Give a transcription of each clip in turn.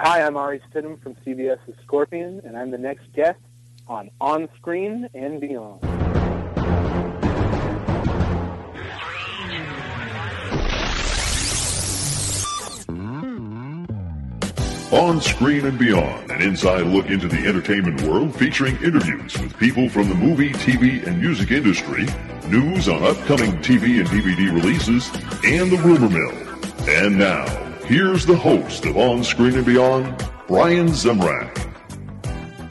Hi, I'm Ari Stidham from CBS's Scorpion, and I'm the next guest on On Screen and Beyond. On Screen and Beyond, an inside look into the entertainment world featuring interviews with people from the movie, TV, and music industry, news on upcoming TV and DVD releases, and the rumor mill. And now, here's the host of On Screen and Beyond, Brian Zemrak.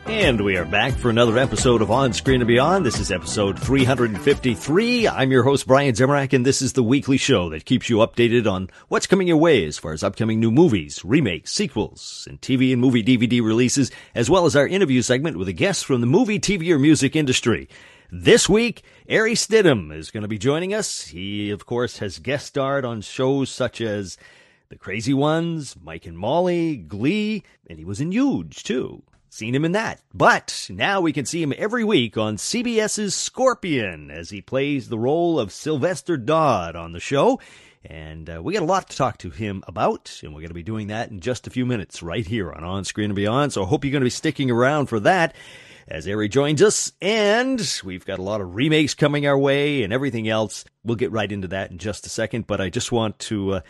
And we are back for another episode of On Screen and Beyond. This is episode 353. I'm your host, Brian Zemrak, and this is the weekly show that keeps you updated on what's coming your way as far as upcoming new movies, remakes, sequels, and TV and movie DVD releases, as well as our interview segment with a guest from the movie, TV, or music industry. This week, Ari Stidham is going to be joining us. He, of course, has guest starred on shows such as The Crazy Ones, Mike and Molly, Glee, and he was in Huge, too. Seen him in that. But now we can see him every week on CBS's Scorpion as he plays the role of Sylvester Dodd on the show. And uh, we got a lot to talk to him about, and we're going to be doing that in just a few minutes right here on On Screen and Beyond. So I hope you're going to be sticking around for that as Ari joins us. And we've got a lot of remakes coming our way and everything else. We'll get right into that in just a second, but I just want to. Uh,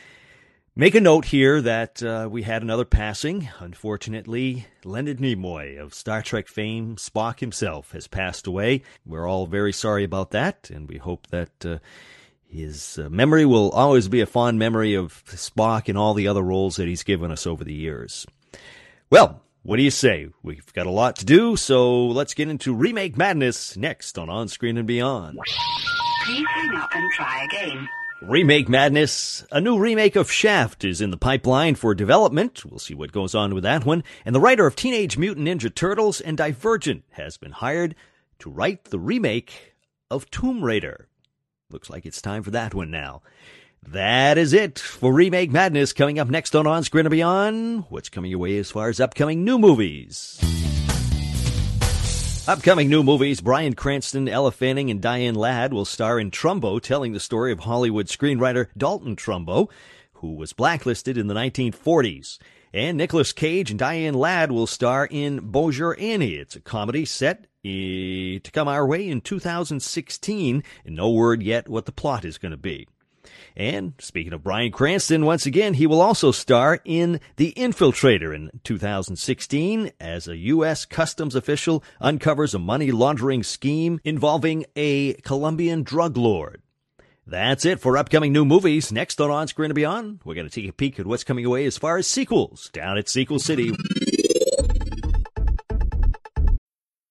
Make a note here that uh, we had another passing. Unfortunately, Leonard Nimoy of Star Trek fame, Spock himself, has passed away. We're all very sorry about that, and we hope that uh, his uh, memory will always be a fond memory of Spock and all the other roles that he's given us over the years. Well, what do you say? We've got a lot to do, so let's get into Remake Madness next on On Screen and Beyond. Please hang up and try again. Remake Madness. A new remake of Shaft is in the pipeline for development. We'll see what goes on with that one. And the writer of Teenage Mutant Ninja Turtles and Divergent has been hired to write the remake of Tomb Raider. Looks like it's time for that one now. That is it for Remake Madness. Coming up next on On Screen and Beyond, what's coming your way as far as upcoming new movies? Upcoming new movies Bryan Cranston, Ella Fanning, and Diane Ladd will star in Trumbo, telling the story of Hollywood screenwriter Dalton Trumbo, who was blacklisted in the 1940s. And Nicolas Cage and Diane Ladd will star in Bonjour Annie. It's a comedy set eh, to come our way in 2016, and no word yet what the plot is going to be. And speaking of Bryan Cranston, once again, he will also star in The Infiltrator in 2016 as a U.S. customs official uncovers a money laundering scheme involving a Colombian drug lord. That's it for upcoming new movies. Next on On Screen and Beyond, we're going to take a peek at what's coming away as far as sequels down at Sequel City.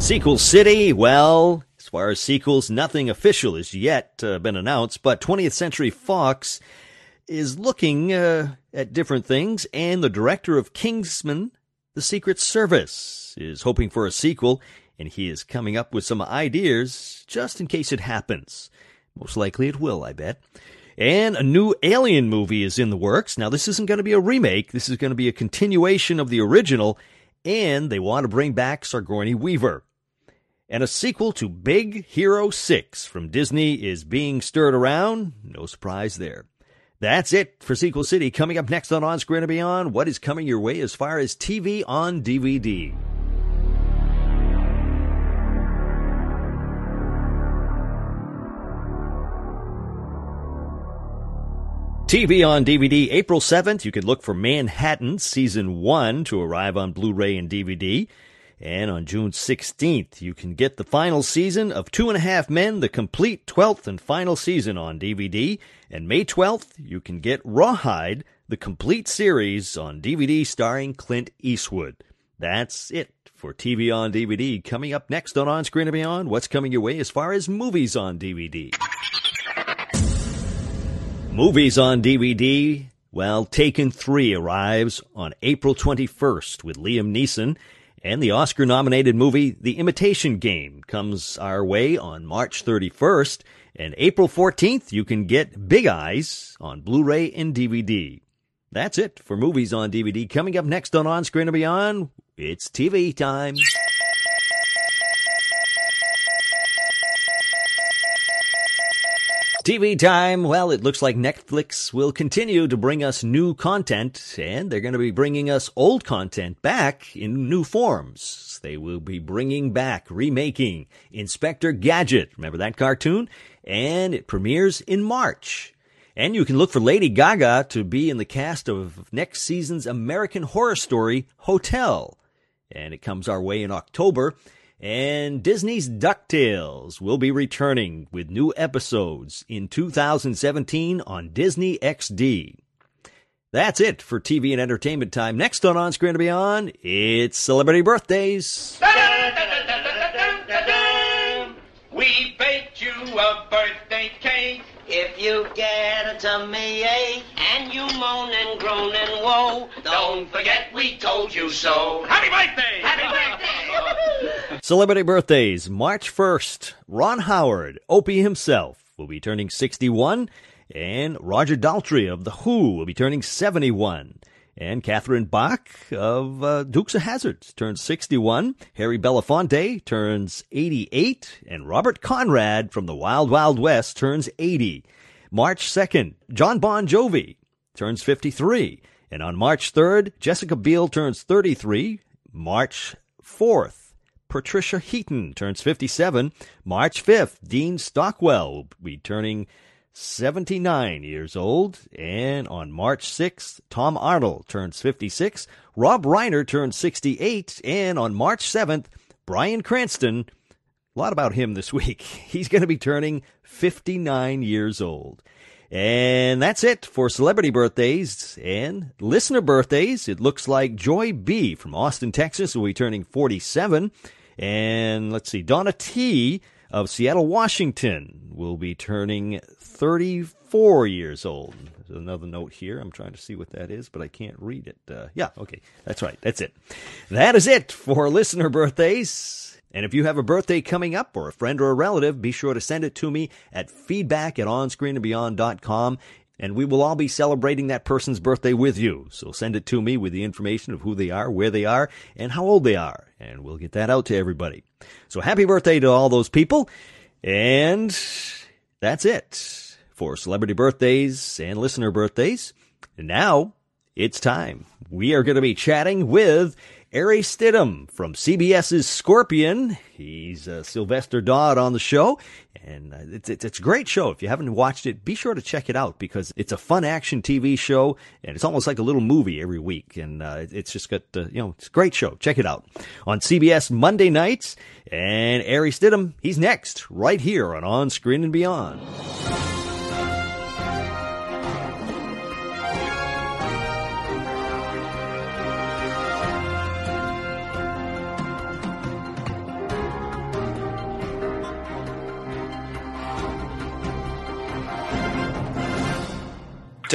Sequel City, well, as far as sequels, nothing official has yet uh, been announced, but 20th Century Fox is looking uh, at different things, and the director of Kingsman, The Secret Service, is hoping for a sequel, and he is coming up with some ideas just in case it happens. Most likely it will, I bet. And a new Alien movie is in the works. Now, this isn't going to be a remake, this is going to be a continuation of the original, and they want to bring back Sigourney Weaver and a sequel to Big Hero 6 from Disney is being stirred around. No surprise there. That's it for Sequel City. Coming up next on On Screen and Beyond, what is coming your way as far as TV on DVD? TV on DVD, April 7th, you can look for Manhattan Season 1 to arrive on Blu-ray and DVD. And on June 16th, you can get the final season of Two and a Half Men, the complete 12th and final season on DVD. And May 12th, you can get Rawhide, the complete series on DVD starring Clint Eastwood. That's it for TV on DVD. Coming up next on On Screen and Beyond, what's coming your way as far as movies on DVD? Movies on DVD Well, Taken 3 arrives on April 21st with Liam Neeson, and the Oscar nominated movie The Imitation Game comes our way on March 31st, and April 14th you can get Big Eyes on Blu-ray and DVD. That's it for movies on DVD. Coming up next on On Screen and Beyond, it's TV time. TV time. Well, it looks like Netflix will continue to bring us new content, and they're going to be bringing us old content back in new forms. They will be bringing back, remaking Inspector Gadget. Remember that cartoon? And it premieres in March. And you can look for Lady Gaga to be in the cast of next season's American Horror Story Hotel. And it comes our way in October. And Disney's DuckTales will be returning with new episodes in 2017 on Disney XD. That's it for TV and entertainment time. Next on On Screen and Beyond, it's Celebrity Birthdays. We baked you a birthday cake. If you get a tummy ache and you moan and groan and woe, don't forget we told you so. Happy birthday! Happy birthday! Celebrity birthdays, March 1st. Ron Howard, Opie himself, will be turning 61, and Roger Daltrey of The Who will be turning 71. And Catherine Bach of uh, Dukes of Hazzard turns 61. Harry Belafonte turns 88. And Robert Conrad from the Wild Wild West turns 80. March 2nd, John Bon Jovi turns 53. And on March 3rd, Jessica Biel turns 33. March 4th, Patricia Heaton turns 57. March 5th, Dean Stockwell will be turning 79 years old. And on March 6th, Tom Arnold turns 56. Rob Reiner turns 68. And on March 7th, Bryan Cranston, a lot about him this week. He's going to be turning 59 years old. And that's it for celebrity birthdays and listener birthdays. It looks like Joy B from Austin, Texas will be turning 47. And let's see, Donna T of Seattle, Washington will be turning 34 years old. There's another note here. I'm trying to see what that is, but I can't read it. Uh, yeah, okay. That's right. That's it. That is it for listener birthdays. And if you have a birthday coming up or a friend or a relative, be sure to send it to me at feedback at onscreenandbeyond.com and we will all be celebrating that person's birthday with you. So send it to me with the information of who they are, where they are, and how old they are, and we'll get that out to everybody. So happy birthday to all those people, and that's it for celebrity birthdays and listener birthdays. And now it's time. We are going to be chatting with Ari Stidham from CBS's Scorpion. He's uh, Sylvester Dodd on the show, and uh, it's, it's, it's a great show. If you haven't watched it, be sure to check it out because it's a fun action TV show, and it's almost like a little movie every week. And uh, it's just got uh, you know it's a great show. Check it out on CBS Monday nights. And Ari Stidham, he's next right here on On Screen and Beyond.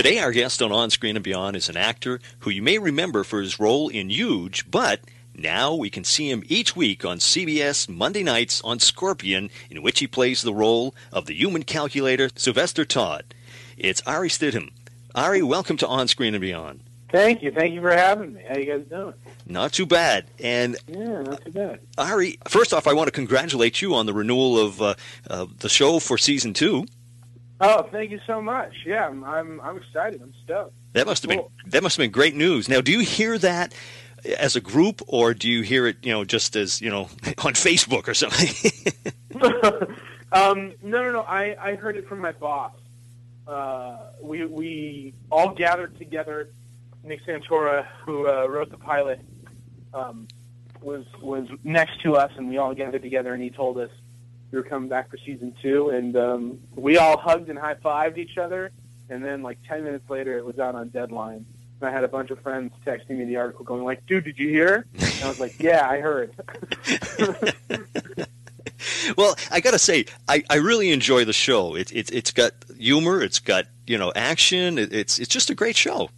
Today, our guest on On Screen and Beyond is an actor who you may remember for his role in Huge, but now we can see him each week on CBS Monday nights on Scorpion, in which he plays the role of the human calculator, Sylvester Dodd. It's Ari Stidham. Ari, welcome to On Screen and Beyond. Thank you. Thank you for having me. How you guys doing? Not too bad. And Yeah, not too bad. Ari, first off, I want to congratulate you on the renewal of uh, uh, the show for season two. Oh, thank you so much. Yeah, I'm I'm, I'm excited. I'm stoked. That must have Cool. been that must have been great news. Now, do you hear that as a group, or do you hear it, you know, just as you know, on Facebook or something? um, no, no, no. I, I heard it from my boss. Uh, we we all gathered together. Nick Santora, who uh, wrote the pilot, um, was was next to us, and we all gathered together, and he told us we were coming back for season two, and um, we all hugged and high fived each other, and then like ten minutes later, it was out on deadline. And I had a bunch of friends texting me the article, going like, "Dude, did you hear?" And I was like, "Yeah, I heard." well, I got to say, I, I really enjoy the show. It, it, it's got humor, it's got you know action. It, it's it's just a great show.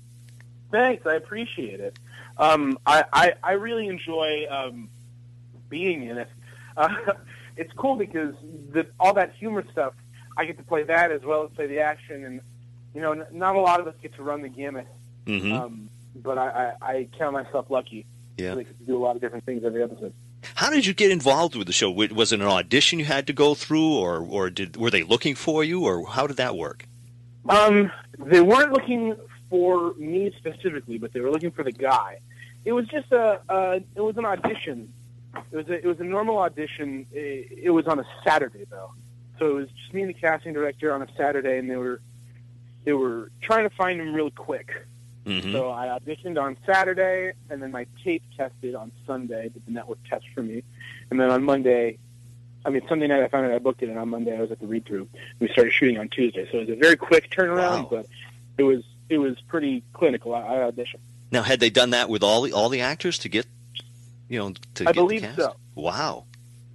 Thanks, I appreciate it. Um, I, I I really enjoy um, being in it. Uh, it's cool because the, all that humor stuff, I get to play that as well as play the action, and you know, n- not a lot of us get to run the gamut. hmm Um, but I, I, I count myself lucky. Yeah. To do a lot of different things every episode. How did you get involved with the show? Was it an audition you had to go through, or or did were they looking for you, or how did that work? Um, they weren't looking for me specifically, but they were looking for the guy. It was just a, uh, it was an audition. It was a, it was a normal audition. It, it was on a Saturday though, so it was just me and the casting director on a Saturday, and they were, they were trying to find him real quick. hmm So I auditioned on Saturday, and then my tape tested on Sunday. Did the network test for me, and then on Monday, I mean Sunday night I found out I booked it, and on Monday I was at the read through. We started shooting on Tuesday, so it was a very quick turnaround, Wow. but it was it was pretty clinical. I, I auditioned. Now, had they done that with all the all the actors to get, you know, to I get the believe cast? so. Wow,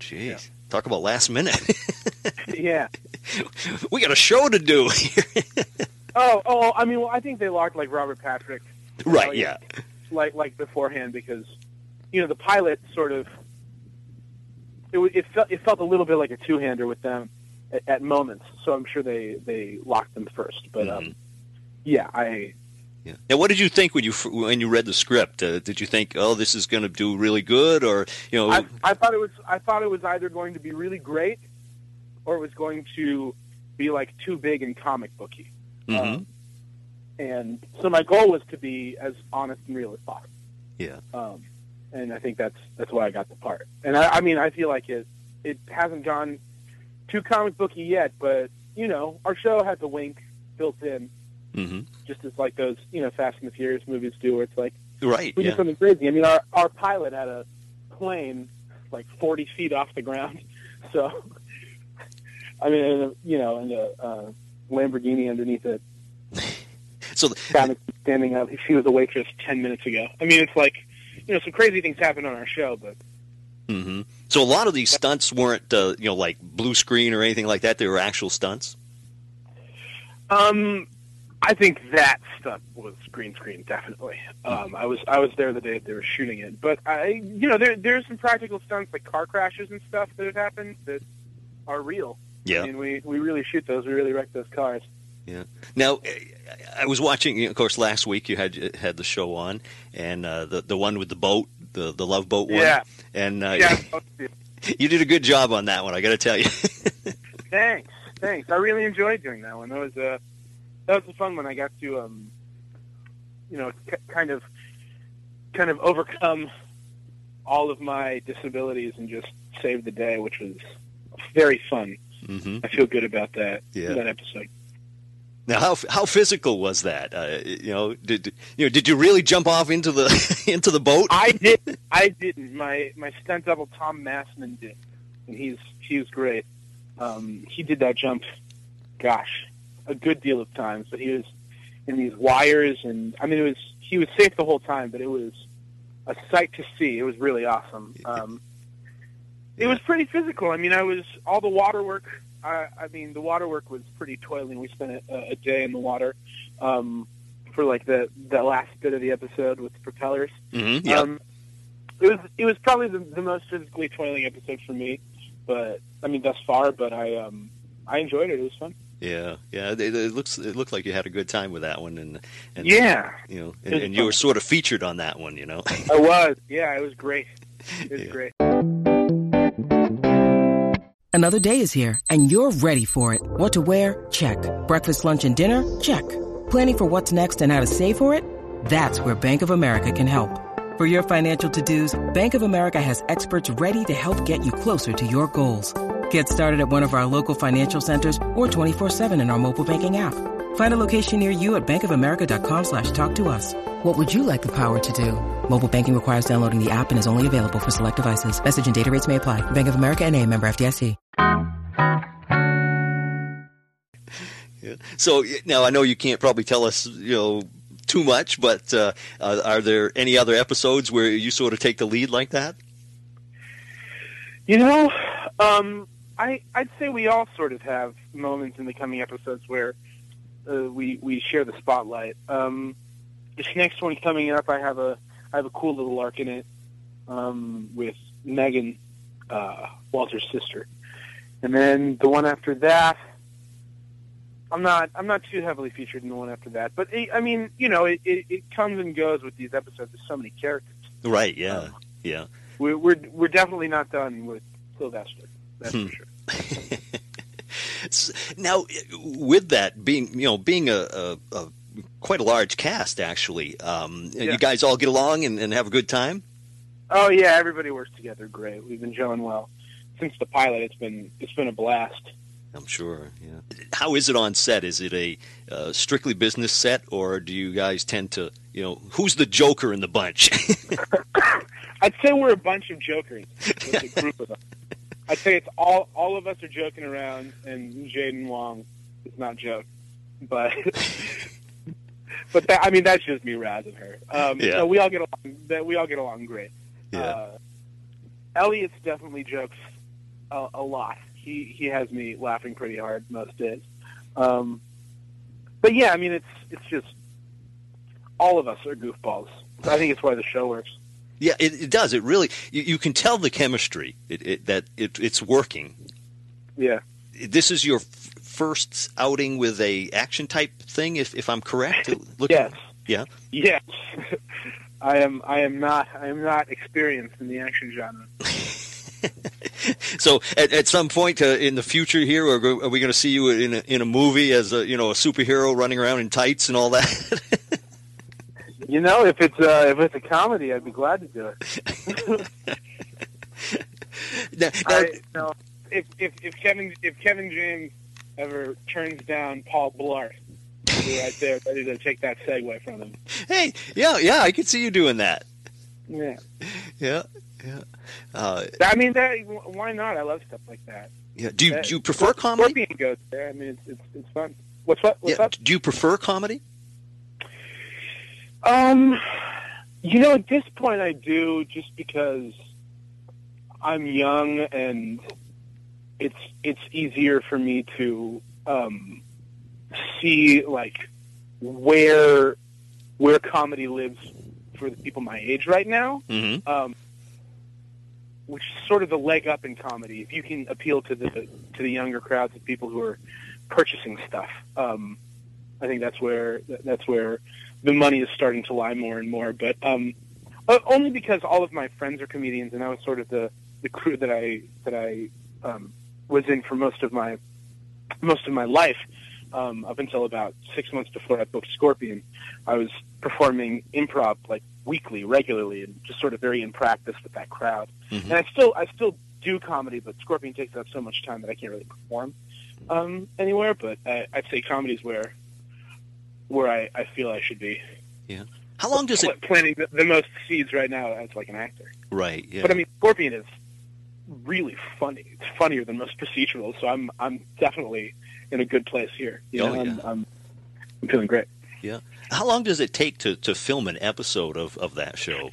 jeez, talk about last minute. yeah. we got a show to do. Oh, oh. I mean, well, I think they locked like Robert Patrick, right? Oh, Yeah. yeah. like like beforehand because, you know, the pilot sort of. It, it felt it felt a little bit like a two hander with them at, at moments, so I'm sure they they locked them first. But Mhm. um, yeah, I Yeah. Now, what did you think when you when you read the script? Uh, did you think, oh, this is going to do really good, or you know, I, I thought it was I thought it was either going to be really great, or it was going to be like too big and comic booky. Mhm. Um, and so my goal was to be as honest and real as possible. yeah, Um, and I think that's that's why I got the part. And I, I mean, I feel like it it hasn't gone too comic booky yet, but you know, our show has a wink built in, hmm just as like those you know Fast and the Furious movies do, where it's like right, we yeah, did something crazy. I mean, our our pilot had a plane like 40 feet off the ground, so I mean, and a, you know, and a uh, Lamborghini underneath it. so it standing up. She was a waitress 10 minutes ago. I mean, it's like you know, some crazy things happen on our show, but hmm so a lot of these stunts weren't, uh, you know, like blue screen or anything like that. They were actual stunts. Um, I think that stuff was green screen definitely. Um, I was I was there the day that they were shooting it, but I you know there there's some practical stunts like car crashes and stuff that have happened that are real. Yeah. I mean we we really shoot those. We really wreck those cars. Yeah. Now, I was watching. Of course, last week you had had the show on, and uh, the the one with the boat, the the love boat one. Yeah. And uh, Yeah. you did a good job on that one. I got to tell you. thanks, thanks. I really enjoyed doing that one. That was a that was a fun one. I got to um, you know, k- kind of kind of overcome all of my disabilities and just save the day, which was very fun. hmm I feel good about that Yeah. that episode. Now, how how physical was that? Uh, you know, did you know did you really jump off into the into the boat? I did. I didn't. My my stunt double Tom Massman did, and he's he's great. Um, he did that jump. Gosh, a good deal of times, but he was in these wires, and I mean, it was he was safe the whole time, but it was a sight to see. It was really awesome. Um, it was pretty physical. I mean, I was all the water work. I, I mean, the water work was pretty toiling. We spent a, a day in the water um, for like the the last bit of the episode with the propellers. Mm-hmm. Yeah. Um, it was it was probably the, the most physically toiling episode for me, but I mean thus far. But I um I enjoyed it. It was fun. Yeah. Yeah. It, it looks it looked like you had a good time with that one, and and Yeah, you know, and, and you were sort of featured on that one. You know. I was. Yeah, it was great. It was Yeah. great. Another day is here, and you're ready for it. What to wear? Check. Breakfast, lunch, and dinner? Check. Planning for what's next and how to save for it? That's where Bank of America can help. For your financial to-dos, Bank of America has experts ready to help get you closer to your goals. Get started at one of our local financial centers or 24-7 in our mobile banking app. Find a location near you at bankofamerica.com slash talk to us. What would you like the power to do? Mobile banking requires downloading the app and is only available for select devices. Message and data rates may apply. Bank of America and a member FDIC. Yeah. So now I know you can't probably tell us, you know, too much, but uh, uh, are there any other episodes where you sort of take the lead like that? You know, um, I I'd say we all sort of have moments in the coming episodes where uh, we we share the spotlight. Um, this next one coming up, I have a I have a cool little arc in it um, with Megan, uh, Walter's sister, and then the one after that. I'm not. I'm not too heavily featured in the one after that, but it, I mean, you know, it, it, it comes and goes with these episodes. There's so many characters. Right. Yeah. Um, yeah. We're we're, we're definitely not done with Sylvester. That's Hmm. for sure. Now, with that being, you know, being a, a, a quite a large cast, actually, um, Yeah. you guys all get along and, and have a good time. Oh yeah, everybody works together great. We've been gelling well since the pilot. It's been it's been a blast. I'm sure. Yeah. How is it on set? Is it a uh, strictly business set, or do you guys tend to, you know, who's the joker in the bunch? I'd say we're a bunch of jokers. It's a group of us. I'd say it's all all of us are joking around, and Jadyn Wong is not joke, but but that, I mean that's just me razzing her. Um, Yeah. no, we all get along. That we all get along great. yeah. Uh, Elliot's definitely jokes a, a lot. He he has me laughing pretty hard most days. Um, but yeah, I mean it's it's just all of us are goofballs. I think it's why the show works. Yeah, it, it does. It really you, you can tell the chemistry it, it, that it, it's working. Yeah. This is your f- first outing with a action type thing, if if I'm correct. Yes. Yeah. Yes. I am. I am not. I am not experienced in the action genre. So at, at some point uh, in the future here, are, are we going to see you in a, in a movie as a you know a superhero running around in tights and all that? You know, if it's uh, if it's a comedy, I'd be glad to do it. Now- now- I, no, if if if Kevin if Kevin James ever turns down Paul Blart, I'll be right there, ready to take that segue from him. hey, yeah, yeah, I can see you doing that. Yeah. Yeah, yeah. Uh, I mean, that, why not? I love stuff like that. yeah. Do you That- do you prefer comedy? Scorpion goes there. I mean, it's it's, it's fun. What's what? What's Yeah. up? Do you prefer comedy? Um, you know, at this point, I do just because I'm young and it's it's easier for me to um, see like where where comedy lives for the people my age right now. Mm-hmm. um, which is sort of the leg up in comedy. If you can appeal to the to the younger crowds of people who are purchasing stuff, um, I think that's where that's where the money is starting to lie more and more. But um, only because all of my friends are comedians, and that was sort of the the crew that I that I um, was in for most of my most of my life. Um, up until about six months before I booked Scorpion, I was performing improv like weekly, regularly, and just sort of very in practice with that crowd. Mhm. And I still I still do comedy, but Scorpion takes up so much time that I can't really perform um, anywhere. But I, I'd say comedy is where where I, I feel I should be Yeah. How long does it? pl- planting the, the most seeds right now as like an actor. Right. Yeah. But I mean, Scorpion is really funny. It's funnier than most procedurals, so I'm I'm definitely in a good place here. You Oh, know, I'm, yeah. I'm I'm feeling great. Yeah. How long does it take to, to film an episode of, of that show?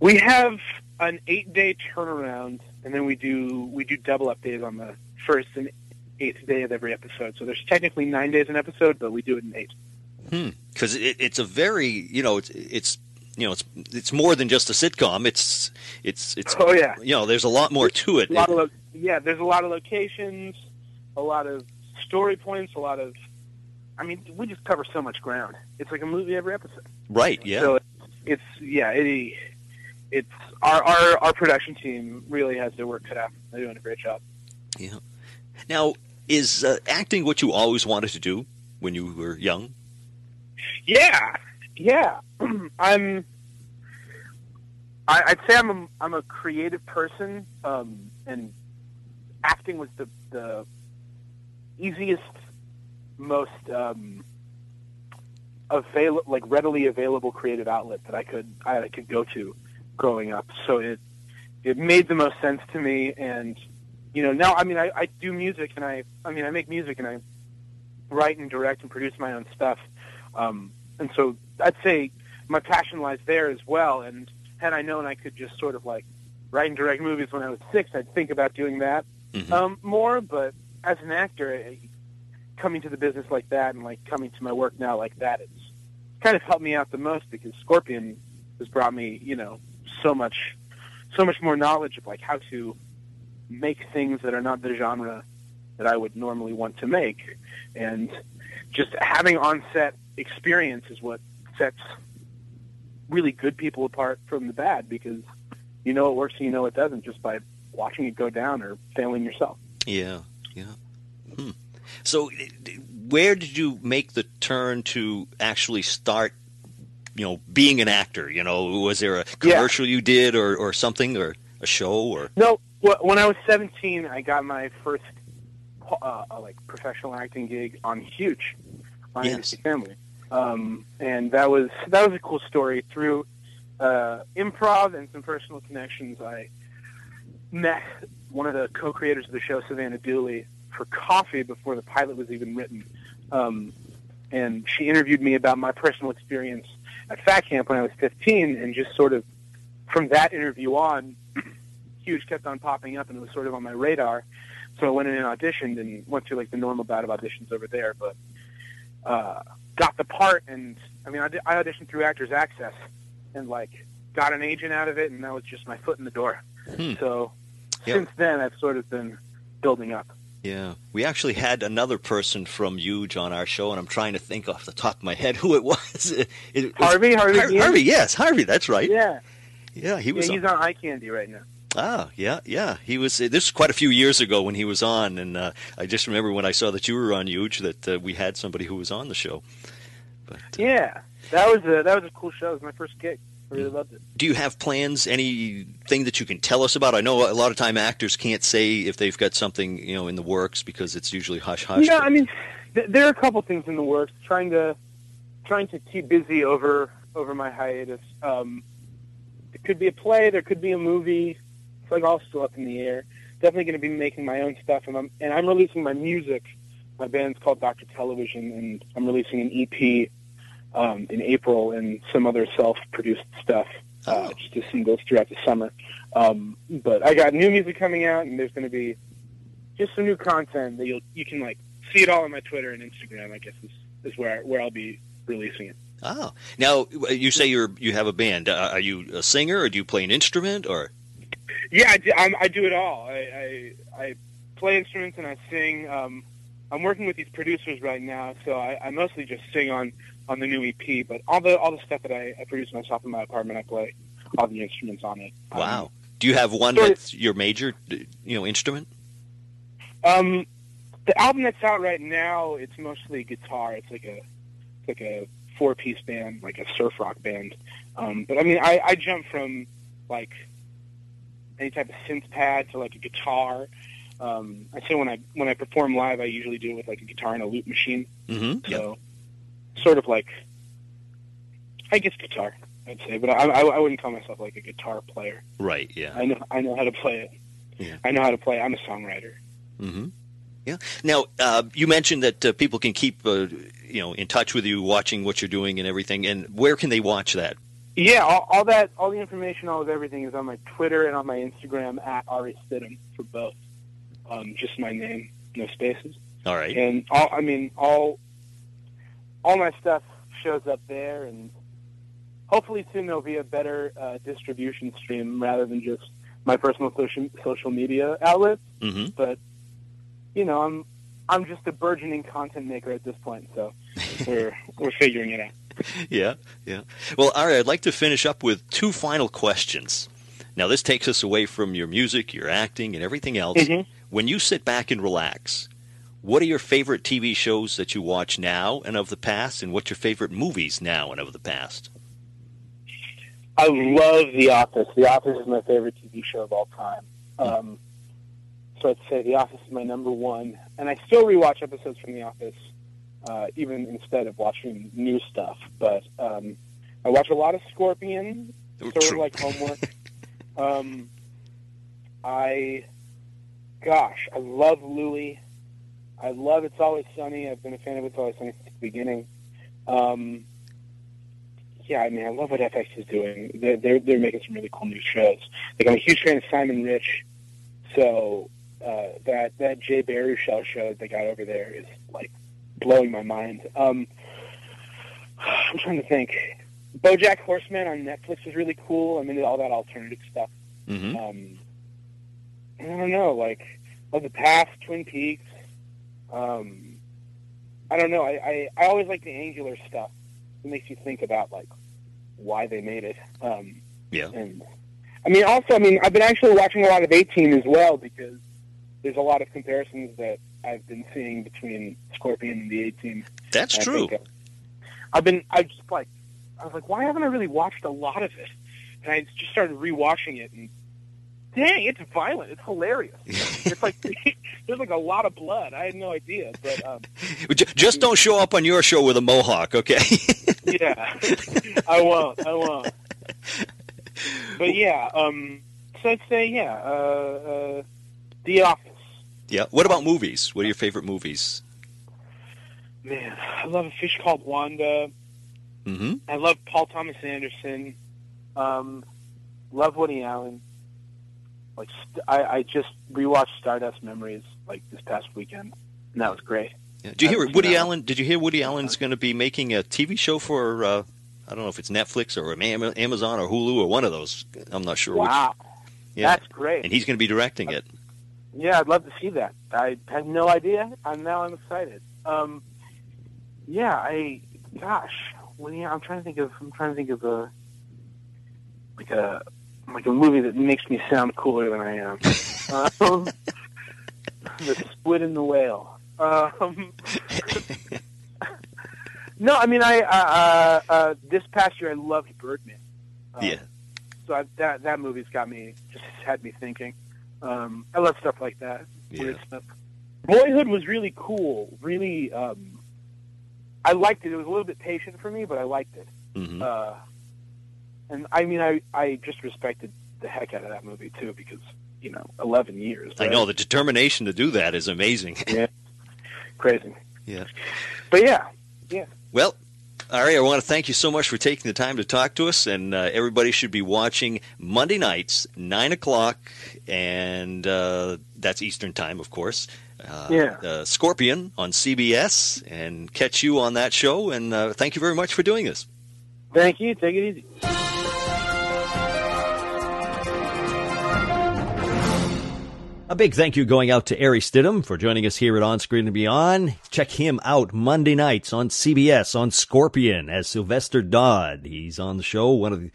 We have an eight day turnaround, and then we do we do double up days on the first and eighth day of every episode. So there's technically nine days an episode, but we do it in eight. Hmm. Because it, it's a very you know it's it's you know it's it's more than just a sitcom. It's it's it's Oh yeah, you know there's a lot more to it. a lot of lo- yeah. There's a lot of locations, a lot of story points, a lot of. I mean, we just cover so much ground. It's like a movie every episode. right. Yeah. So it's, it's yeah, it, it's our, our our production team really has their work cut out. They're doing a great job. yeah. Now, is uh, acting what you always wanted to do when you were young? Yeah, yeah. I'm. I, I'd say I'm a, I'm a creative person, um, and acting was the the easiest, most um, avail like readily available creative outlet that I could I could go to growing up. So it it made the most sense to me, and you know now I mean I, I do music and I I mean I make music and I write and direct and produce my own stuff. Um, and so I'd say my passion lies there as well. And had I known I could just sort of like write and direct movies when I was six, I'd think about doing that Mhm. um, more. But as an actor, coming to the business like that and like coming to my work now like that, it's kind of helped me out the most because Scorpion has brought me, you know, so much, so much more knowledge of like how to make things that are not the genre that I would normally want to make, and just having on-set experience is what sets really good people apart from the bad because you know it works and you know it doesn't just by watching it go down or failing yourself. Yeah, yeah. Hmm. So, where did you make the turn to actually start? You know, being an actor. You know, was there a commercial yeah. you did, or or something, or a show, or no? When I was seventeen, I got my first uh, like professional acting gig on Huge on yes. ABC Family, um, and that was that was a cool story. Through uh, improv and some personal connections, I met one of the co-creators of the show, Savannah Dooley, for coffee before the pilot was even written. Um, and she interviewed me about my personal experience at Fat Camp when I was 15, and just sort of from that interview on, Huge kept on popping up, and it was sort of on my radar. So I went in and auditioned, and went through like the normal bout of auditions over there, but uh, got the part. And I mean, I, did, I auditioned through Actors Access, and like got an agent out of it, and that was just my foot in the door. Hmm. So Yep. since then, I've sort of been building up. Yeah, we actually had another person from Huge on our show, and I'm trying to think off the top of my head who it was. It, it Harvey, Harvey, Har- Harvey, yes, Harvey. That's right. Yeah, Yeah, he was. yeah, he's on. on eye candy right now. Ah, yeah, yeah. He was. This was quite a few years ago when he was on, and uh, I just remember when I saw that you were on Huge that uh, we had somebody who was on the show. But uh, Yeah, that was a that was a cool show. It was my first gig. I really loved it. do you have plans? Anything that you can tell us about? I know a lot of time actors can't say if they've got something you know in the works because it's usually hush hush. Yeah, but- I mean, th- there are a couple things in the works. Trying to trying to keep busy over over my hiatus. Um, it could be a play. There could be a movie. Like all still up in the air. Definitely going to be making my own stuff, and I'm and I'm releasing my music. My band's called Doctor Television, and I'm releasing an EP um, in April and some other self-produced stuff, uh, Oh. just as singles throughout the summer. Um, but I got new music coming out, and there's going to be just some new content that you'll you can like see it all on my Twitter and Instagram. I guess is is where where I'll be releasing it. Oh, now you say you're you have a band. Uh, are you a singer or do you play an instrument or? Yeah, I do, I'm, I do it all. I, I I play instruments and I sing. Um, I'm working with these producers right now, so I, I mostly just sing on on the new EP. But all the all the stuff that I, I produce myself in my apartment, I play all the instruments on it. Um, Wow. Do you have one of- that's your major, you know, instrument? Um, the album that's out right now, it's mostly guitar. It's like a it's like a four piece band, like a surf rock band. Um, but I mean, I, I jump from like any type of synth pad to like a guitar. Um, I say when I when I perform live, I usually do it with like a guitar and a loop machine. Mm-hmm. So sort of like I guess guitar, I'd say, but I, I, I wouldn't call myself like a guitar player. Right. Yeah. I know I know how to play it. Yeah. I know how to play. I'm a songwriter. Mm-hmm. Yeah. Now, uh, you mentioned that uh, people can keep, uh, you know, in touch with you, watching what you're doing and everything. And where can they watch that? Yeah, all, all that, all the information, all of everything is on my Twitter and on my Instagram at Ari Stidham for both. Um, just my name, no spaces. All right. And all, I mean, all, all my stuff shows up there, and hopefully soon there'll be a better uh, distribution stream rather than just my personal social social media outlet. Mm-hmm. But you know, I'm I'm just a burgeoning content maker at this point, so we're we're figuring it out. Yeah. Yeah. Well, Ari, I'd like to finish up with two final questions. Now, this takes us away from your music, your acting, and everything else. Mhm. When you sit back and relax, what are your favorite TV shows that you watch now and of the past, and what's your favorite movies now and of the past? I love The Office. The Office is my favorite TV show of all time. Um, so I'd say The Office is my number one, and I still rewatch episodes from The Office, uh, even instead of watching new stuff. But um, I watch a lot of Scorpion, sort of like homework. um, I, gosh, I love Louie. I love It's Always Sunny. I've been a fan of It's Always Sunny since the beginning. Um, yeah, I mean, I love what FX is doing. They're, they're they're making some really cool new shows. Like I'm a huge fan of Simon Rich, so uh, that that Jay Baruchel show that they got over there is like blowing my mind. Um, I'm trying to think. BoJack Horseman on Netflix is really cool. I'm into all that alternative stuff. Mm-hmm. Um, I don't know, like of the past Twin Peaks. Um, I don't know. I, I I always like the angular stuff. It makes you think about like why they made it. Um, Yeah. and I mean, also, I mean, I've been actually watching a lot of A-Team as well because there's a lot of comparisons that I've been seeing between Scorpion and the A-Team. That's And I true. uh, I've been, I just like, I was like, why haven't I really watched a lot of it? And I just started rewatching it, and dang, it's violent. It's hilarious. it's like there's like a lot of blood. I had no idea, but um, Just don't show up on your show with a mohawk, okay? yeah, I won't. I won't. But yeah, um, so I'd say yeah, uh, uh, The Office. Yeah. What about movies? What are your favorite movies? Man, I love a fish called Wanda. Mm-hmm. I love Paul Thomas Anderson. Um, love Woody Allen. Like st- I, I just rewatched Stardust Memories like this past weekend, and that was great. Yeah. Did you hear Woody Allen? Did you hear Woody Allen's going to be making a TV show for? Uh, I don't know if it's Netflix or Amazon or Hulu or one of those. I'm not sure. Wow, Which. Yeah. that's great. And he's going to be directing it. Yeah, I'd love to see that. I had no idea, and now I'm excited. Um, yeah, I, gosh, well, yeah, I'm trying to think of, I'm trying to think of a, like a, like a movie that makes me sound cooler than I am. um, the Squid and the Whale. Um, no, I mean, I, uh, uh, uh, this past year I loved Birdman. Um, Yeah. So I, that that movie's got me just had me thinking. Um, I love stuff like that. Weird Yeah. stuff. Boyhood was really cool. Really, um, I liked it. It was a little bit patient for me, but I liked it. hmm Uh, and I mean, I I just respected the heck out of that movie too because you know, eleven years. I know the determination to do that is amazing. Yeah, crazy. Yeah. But yeah, yeah. Well, Ari, I want to thank you so much for taking the time to talk to us, and uh, everybody should be watching Monday nights, nine o'clock, and uh, that's Eastern time, of course. Uh, Yeah. uh, Scorpion on CBS, and catch you on that show. And uh, thank you very much for doing this. Thank you. Take it easy. A big thank you going out to Ari Stidham for joining us here at On Screen and Beyond. Check him out Monday nights on CBS on Scorpion as Sylvester Dodd. He's on the show, one of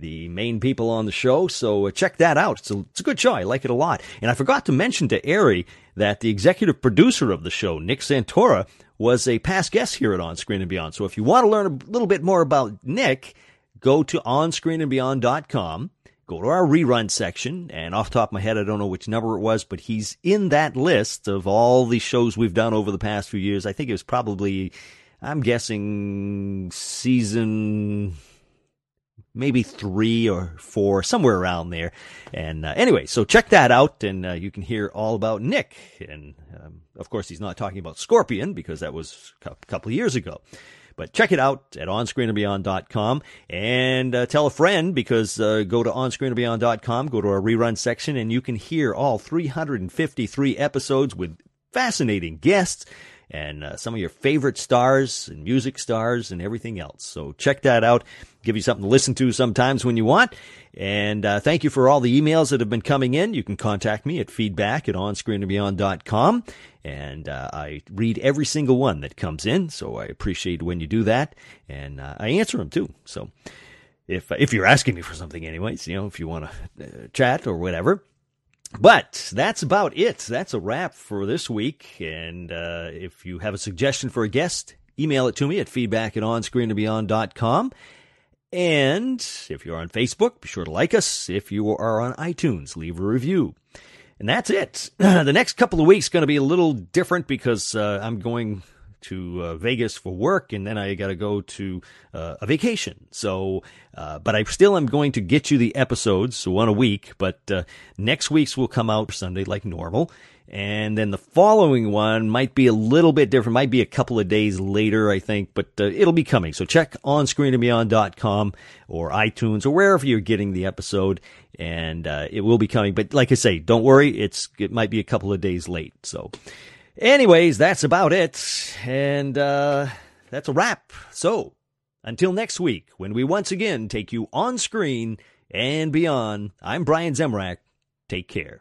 the, main people on the show. So uh, check that out. It's a, it's a good show. I like it a lot. And I forgot to mention to Ari that the executive producer of the show, Nick Santora, was a past guest here at On Screen and Beyond. So if you want to learn a little bit more about Nick, go to onscreenandbeyond.com go to our rerun section and off top of my head i don't know which number it was but he's in that list of all the shows we've done over the past few years. I think it was probably i'm guessing season maybe three or four somewhere around there. And uh, anyway so check that out and uh, you can hear all about nick. And um, of course he's not talking about scorpion because that was a couple years ago but check it out at onscreenandbeyond.com and uh, tell a friend because uh, go to onscreenandbeyond.com, go to our rerun section, and you can hear all 353 episodes with fascinating guests and uh, some of your favorite stars and music stars and everything else. So check that out. Give you something to listen to sometimes when you want. And uh, thank you for all the emails that have been coming in. You can contact me at feedback at onscreenandbeyond.com. And uh, I read every single one that comes in. So I appreciate when you do that. And uh, I answer them too. So if, if you're asking me for something anyways, you know, if you want to uh, chat or whatever. But that's about it. That's a wrap for this week. And uh, if you have a suggestion for a guest, email it to me at feedback at onscreenandbeyond.com. And if you're on Facebook, be sure to like us. If you are on iTunes, leave a review. And that's it. the next couple of weeks going to be a little different because uh, I'm going to uh, Vegas for work, and then I got to go to uh, a vacation. So, uh, but I still am going to get you the episodes, one a week. But uh, next week's will come out Sunday like normal, and then the following one might be a little bit different. Might be a couple of days later, I think, but uh, it'll be coming. So check on screenandbeyond.com or iTunes or wherever you're getting the episode, and uh, it will be coming. But like I say, don't worry, it's it might be a couple of days late. So. Anyways, that's about it. And uh, that's a wrap. So until next week, when we once again take you on screen and beyond, I'm Brian Zemrak. Take care.